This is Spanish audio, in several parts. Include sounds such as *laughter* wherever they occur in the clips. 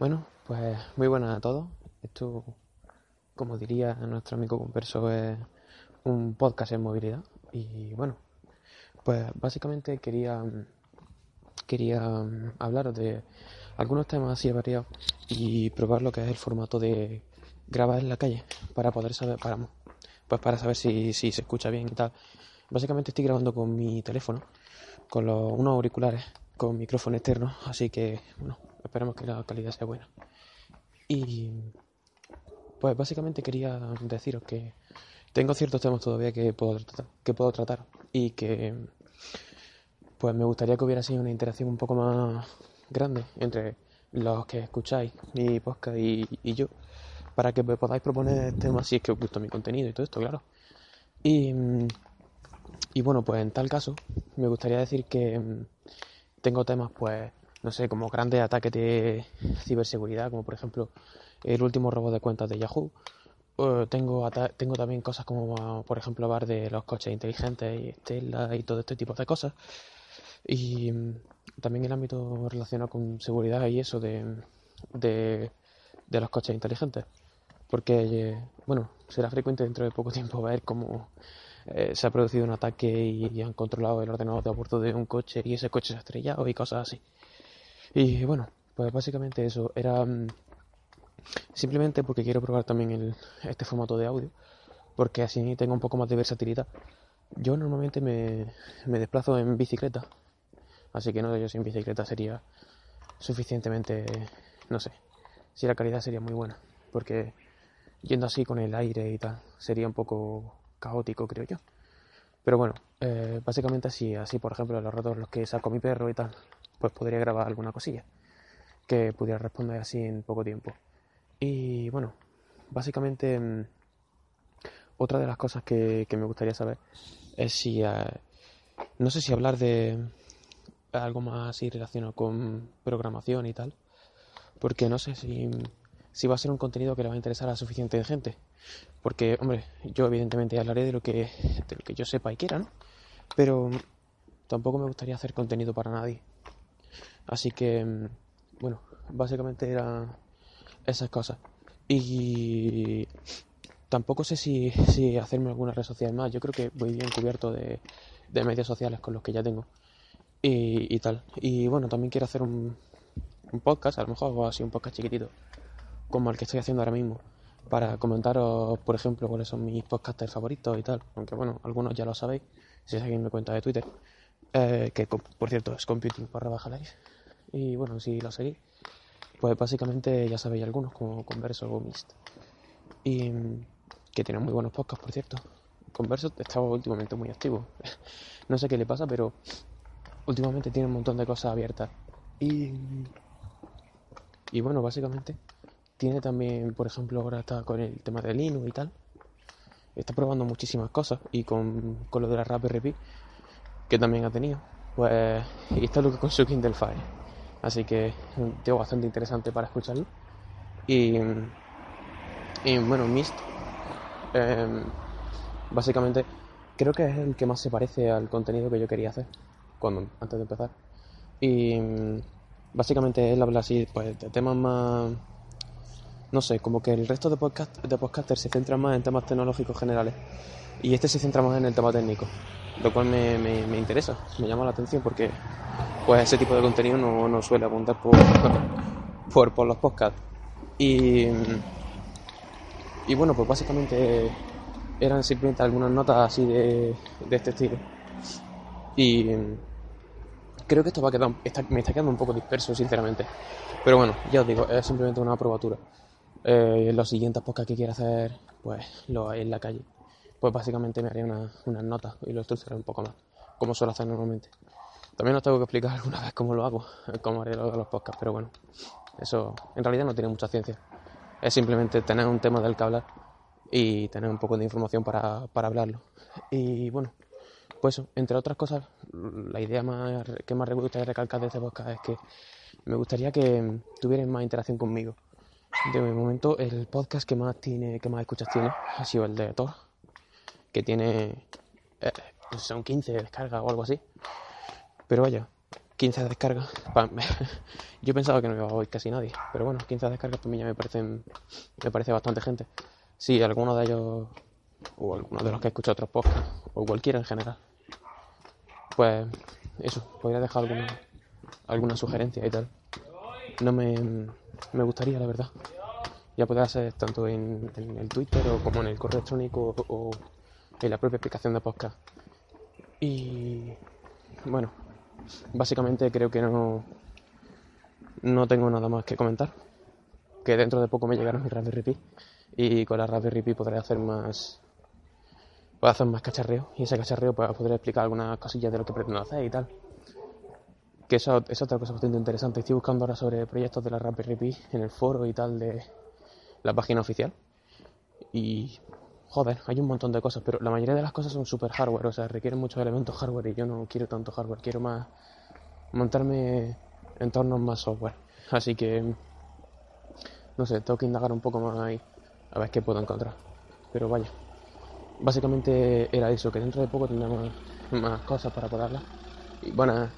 Bueno, pues muy buenas a todos. Esto, como diría nuestro amigo converso, es un podcast en movilidad. Y bueno, pues básicamente quería, quería hablaros de algunos temas así variados y probar lo que es el formato de grabar en la calle para poder saber, para, pues para saber si, si se escucha bien y tal. Básicamente estoy grabando con mi teléfono, con los, unos auriculares, con micrófono externo, así que bueno, esperemos que la calidad sea buena. Y pues básicamente quería deciros que tengo ciertos temas todavía que puedo tratar, que puedo tratar y que pues me gustaría que hubiera sido una interacción un poco más grande entre los que escucháis mi podcast y, y yo para que me podáis proponer temas si es que os gusta mi contenido y todo esto, claro. Y, y bueno, pues en tal caso me gustaría decir que tengo temas pues no sé, como grandes ataques de ciberseguridad, como por ejemplo el último robo de cuentas de Yahoo. tengo, tengo también cosas como, por ejemplo, hablar de los coches inteligentes y Tesla y todo este tipo de cosas. Y mm, también el ámbito relacionado con seguridad y eso de, de, los coches inteligentes. Porque, bueno, será frecuente dentro de poco tiempo ver cómo eh, se ha producido un ataque y, han controlado el ordenador de a bordo de un coche y ese coche se ha estrellado y cosas así. Y bueno, pues básicamente eso. Era mm, simplemente porque quiero probar también el, este formato de audio, porque así tengo un poco más de versatilidad. Yo normalmente me, me desplazo en bicicleta, así que no, yo sin bicicleta sería suficientemente, no sé, si la calidad sería muy buena, porque yendo así con el aire y tal, sería un poco caótico, creo yo. Pero bueno, eh, básicamente así, así por ejemplo los ratos los que saco mi perro y tal, pues podría grabar alguna cosilla que pudiera responder así en poco tiempo. Y bueno, básicamente mm, otra de las cosas que, me gustaría saber es si, eh, no sé si hablar de algo más así relacionado con programación y tal, porque no sé si, si va a ser un contenido que le va a interesar a suficiente gente. Porque, hombre, yo evidentemente hablaré de lo que, de lo que yo sepa y quiera, ¿no? Pero tampoco me gustaría hacer contenido para nadie. Así que, mm, bueno, básicamente eran esas cosas. Y tampoco sé si, si hacerme alguna red social más. Yo creo que voy bien cubierto de, de medios sociales con los que ya tengo. Y, y, tal. Y bueno, también quiero hacer un, un podcast, a lo mejor así, un podcast chiquitito, como el que estoy haciendo ahora mismo, para comentaros, por ejemplo, cuáles son mis podcasters favoritos y tal. Aunque bueno, algunos ya lo sabéis, si seguís mi cuenta de Twitter, eh, que por cierto es computing para bajar y bueno, si lo seguís, pues básicamente ya sabéis algunos, como Converso o Mist. Y que tienen muy buenos podcasts, por cierto. Converso está últimamente muy activo. *laughs* no sé qué le pasa, pero últimamente tiene un montón de cosas abiertas. Y, y bueno, básicamente tiene también, por ejemplo, ahora está con el tema de Linux y tal. Está probando muchísimas cosas y con, con lo de la Raspberry que también ha tenido. Pues y está lo que con su Kindle Fire. Así que tengo bastante interesante para escucharlo. Y, y bueno, Mist, em, básicamente creo que es el que más se parece al contenido que yo quería hacer cuando antes de empezar. Y básicamente él habla así pues, de temas más. No sé, como que el resto de, podcast, de podcasters se centran más en temas tecnológicos generales y este se centra más en el tema técnico, lo cual me, me, me interesa, me llama la atención porque pues ese tipo de contenido no, no suele apuntar por, por, por, los podcasts. Y, y bueno, pues básicamente eran simplemente algunas notas así de, de este estilo. Y creo que esto va a quedar, me está quedando un poco disperso, sinceramente. Pero bueno, ya os digo, es simplemente una probatura. Eh, los siguientes podcasts que quiera hacer, pues lo en la calle. Pues básicamente me haría unas notas y lo estructuraré un poco más, como suelo hacer normalmente. También os tengo que explicar *laughs* alguna vez cómo lo hago, cómo haré los podcasts, pero bueno, eso en realidad no tiene mucha ciencia. Es simplemente tener un tema del que hablar y tener un poco de información para, para hablarlo. Y bueno, pues entre otras cosas, la idea más, que más me gustaría recalcar de este podcast es que me gustaría que tuvierais más interacción conmigo. De momento, el podcast que más tiene, que más escuchas tiene, ha sido el de Thor, que tiene, eh, son 15 descargas o algo así. Pero vaya, 15 descargas. *laughs* Yo pensaba que no iba a oír casi nadie, pero bueno, 15 descargas para mí ya me parecen me parece bastante gente. Sí, alguno de ellos o alguno de los que escucho otros podcasts o cualquiera en general. Pues eso, podría dejar alguna alguna sugerencia y tal. No me, me gustaría, la verdad. Ya puede ser tanto en, el Twitter o como en el correo electrónico o, en la propia aplicación de podcast. Y bueno, básicamente creo que no, no tengo nada más que comentar. Que dentro de poco me llegará mi Raspberry Pi y con la Raspberry Pi podré hacer más puedo hacer más cacharreo y ese cacharreo pues, podré explicar algunas cosillas de lo que pretendo hacer y tal. Que eso es otra cosa bastante interesante. Estoy buscando ahora sobre proyectos de la Raspberry Pi en el foro y tal de la página oficial. Y joder, hay un montón de cosas, pero la mayoría de las cosas son super hardware, o sea, requieren muchos elementos hardware y yo no quiero tanto hardware, quiero más montarme entornos más software. Así que, no sé, tengo que indagar un poco más ahí, a ver qué puedo encontrar. Pero vaya, básicamente era eso, que dentro de poco tendremos más cosas para poderlas. Y bueno,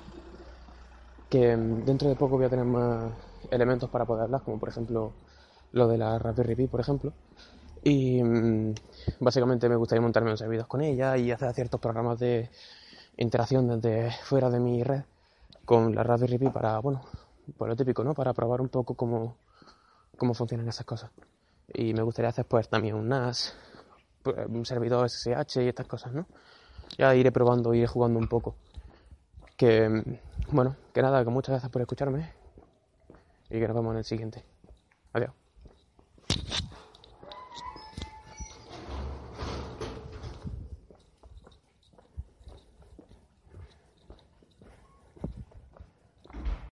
que dentro de poco voy a tener más elementos para poderlas, como por ejemplo lo de la Raspberry Pi, por ejemplo. Y mm, básicamente me gustaría montarme unos servidores con ella y hacer ciertos programas de interacción desde fuera de mi red con la Raspberry Pi para, bueno, por lo típico, ¿no? Para probar un poco cómo, cómo funcionan esas cosas. Y me gustaría hacer pues también un NAS, pues, un servidor SSH y estas cosas, ¿no? Ya iré probando, iré jugando un poco. Que, mm, bueno, que nada, que muchas gracias por escucharme y que nos vemos en el siguiente. Adiós.